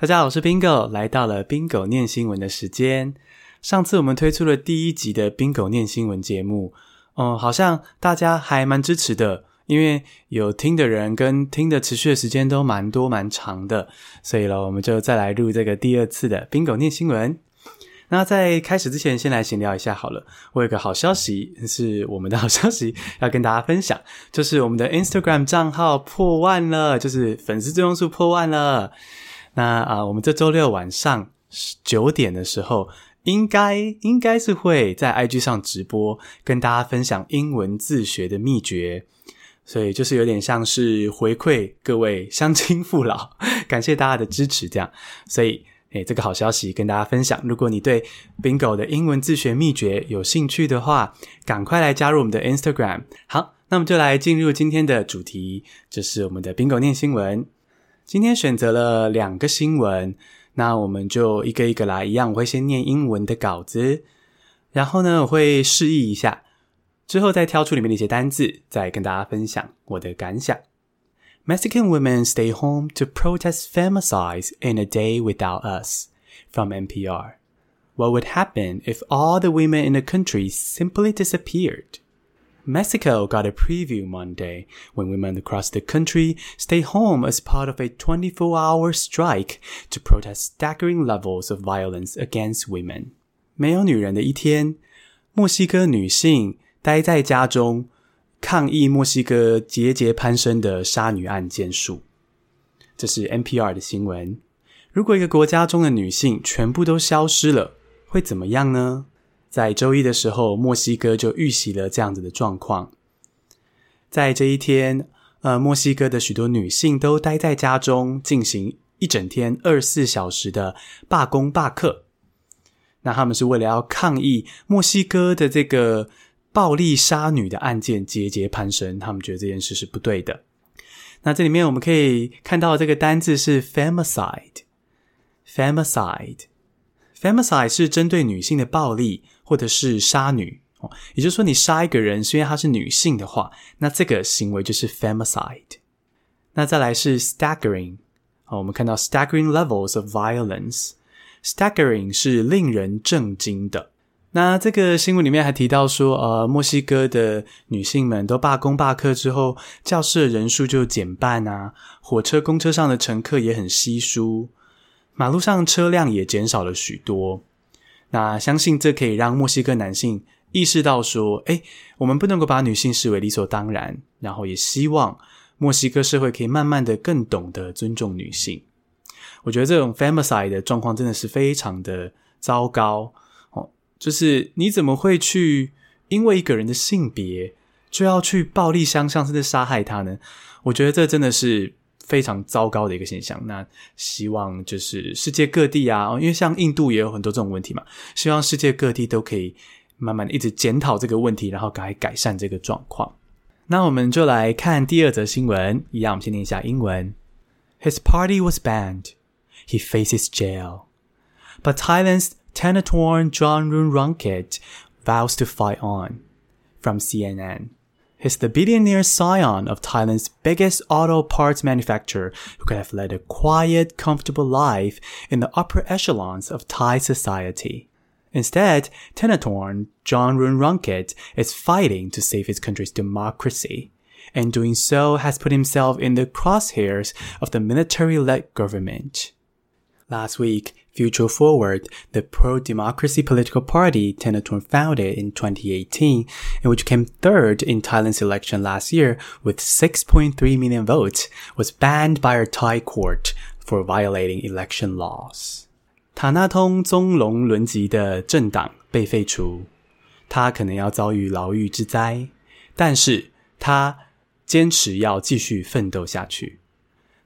大家好，我是 Bingo，来到了 Bingo 念新闻的时间。上次我们推出了第一集的 Bingo 念新闻节目，嗯，好像大家还蛮支持的，因为有听的人跟听的持续的时间都蛮多蛮长的，所以咯，我们就再来录这个第二次的 Bingo 念新闻。那在开始之前，先来闲聊一下好了。我有个好消息，是我们的好消息要跟大家分享，就是我们的 Instagram 账号破万了，就是粉丝追踪数破万了。那啊、我们这周六晚上九点的时候，应该应该是会在 IG 上直播，跟大家分享英文自学的秘诀。所以就是有点像是回馈各位乡亲父老，感谢大家的支持，这样。所以。诶，这个好消息跟大家分享。如果你对 Bingo 的英文自学秘诀有兴趣的话，赶快来加入我们的 Instagram。好，那我们就来进入今天的主题，就是我们的 Bingo 念新闻。今天选择了两个新闻，那我们就一个一个来。一样，我会先念英文的稿子，然后呢，我会示意一下，之后再挑出里面的一些单字，再跟大家分享我的感想。Mexican women stay home to protest femicides in a day without us. From NPR. What would happen if all the women in the country simply disappeared? Mexico got a preview Monday when women across the country stay home as part of a 24-hour strike to protest staggering levels of violence against women. 没有女人的一天，墨西哥女性待在家中。抗议墨西哥节节攀升的杀女案件数，这是 NPR 的新闻。如果一个国家中的女性全部都消失了，会怎么样呢？ 在周一的时候，墨西哥就预习了这样子的状况。在这一天，呃，墨西哥的许多女性都待在家中，进行一整天二十四小时的罢工罢课。那他们是为了要抗议墨西哥的这个。暴力杀女的案件节节攀升，他们觉得这件事是不对的。那这里面我们可以看到这个单字是 femicide，femicide，femicide Femicide 是针对女性的暴力或者是杀女哦。也就是说，你杀一个人是因为她是女性的话，那这个行为就是 femicide。那再来是 staggering，哦，我们看到 staggering levels of violence，staggering 是令人震惊的。那这个新闻里面还提到说，呃，墨西哥的女性们都罢工罢课之后，教室的人数就减半啊，火车、公车上的乘客也很稀疏，马路上车辆也减少了许多。那相信这可以让墨西哥男性意识到说，诶，我们不能够把女性视为理所当然，然后也希望墨西哥社会可以慢慢的更懂得尊重女性。我觉得这种 femicide 的状况真的是非常的糟糕哦。就是你怎么会去因为一个人的性别就要去暴力相向，甚至杀害他呢？我觉得这真的是非常糟糕的一个现象。那希望就是世界各地啊，因为像印度也有很多这种问题嘛，希望世界各地都可以慢慢一直检讨这个问题，然后改改善这个状况。那我们就来看第二则新闻，一样我们先念一下英文：His party was banned. He faces jail. But Thailand's Thanathorn Juangroongruangkit vows to fight on. From CNN. He's the billionaire scion of Thailand's biggest auto parts manufacturer who could have led a quiet, comfortable life in the upper echelons of Thai society. Instead, Thanathorn Juangroongruangkit is fighting to save his country's democracy. And doing so has put himself in the crosshairs of the military-led government. Last week, Future Forward, the pro-democracy political party Thanathorn founded in 2018, and which came third in Thailand's election last year with 6.3 million votes, was banned by a Thai court for violating election laws. 塔纳通宗龙轮级的政党被废除，他可能要遭遇牢狱之灾，但是他坚持要继续奋斗下去。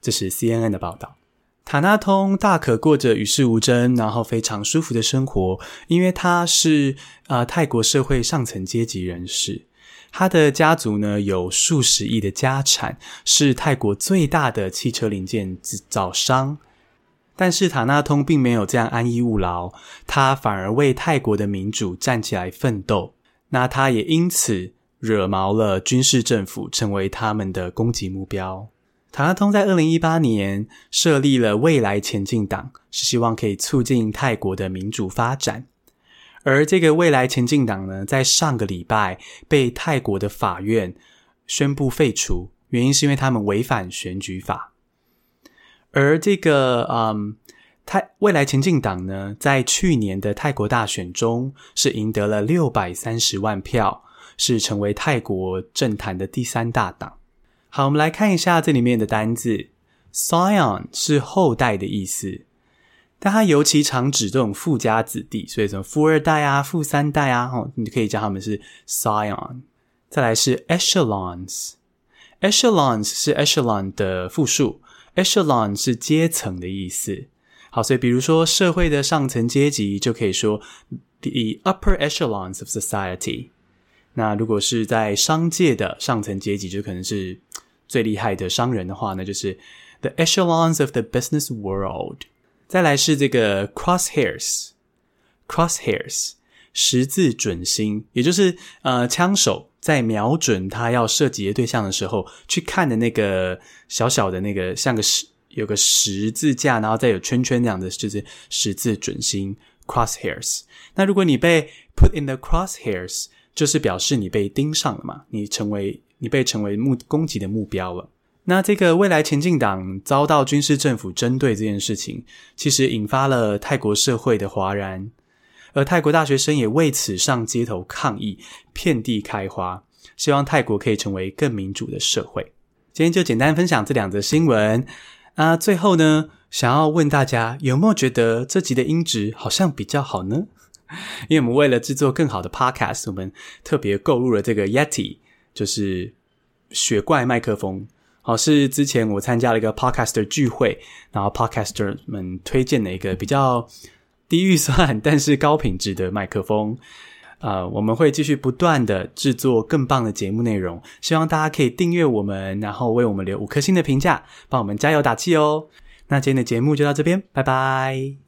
这是 CNN 的报道。 塔纳通大可过着与世无争，然后非常舒服的生活，因为他是呃泰国社会上层阶级人士。他的家族呢有数十亿的家产，是泰国最大的汽车零件制造商。但是塔纳通并没有这样安逸务劳，他反而为泰国的民主站起来奋斗。那他也因此惹毛了军事政府，成为他们的攻击目标。塔纳通在二零一八年设立了未来前进党，是希望可以促进泰国的民主发展。而这个未来前进党呢，在上个礼拜被泰国的法院宣布废除，原因是因为他们违反选举法。而这个嗯，泰未来前进党呢，在去年的泰国大选中是赢得了六百三十万票，是成为泰国政坛的第三大党。好，我们来看一下这里面的单字，Scion 是后代的意思，但它尤其常指这种富家子弟，所以什么富二代啊、富三代啊，哦，你可以叫他们是 Scion。再来是 Echelons，Echelons 是 Echelon 的复数，Echelon 是阶层的意思。好，所以比如说社会的上层阶级就可以说 the upper echelons of society。那如果是在商界的上层阶级，就可能是。最厉害的商人的话呢，就是 the echelons of the business world。再来是这个 crosshairs，crosshairs 十字准心，也就是呃枪手在瞄准他要射击的对象的时候，去看的那个小小的那个像个十有个十字架，然后再有圈圈那样的，就是十字准心 crosshairs。那如果你被 put in the crosshairs，就是表示你被盯上了嘛，你成为。你被成为目攻击的目标了。那这个未来前进党遭到军事政府针对这件事情，其实引发了泰国社会的哗然，而泰国大学生也为此上街头抗议，遍地开花，希望泰国可以成为更民主的社会。今天就简单分享这两则新闻。啊，最后呢，想要问大家有没有觉得这集的音质好像比较好呢？因为我们为了制作更好的 podcast，我们特别购入了这个 Yeti。就是雪怪麦克风，好，是之前我参加了一个 podcaster 聚会，然后 podcaster 们推荐的一个比较低预算但是高品质的麦克风。呃，我们会继续不断的制作更棒的节目内容，希望大家可以订阅我们，然后为我们留五颗星的评价，帮我们加油打气哦。那今天的节目就到这边，拜拜。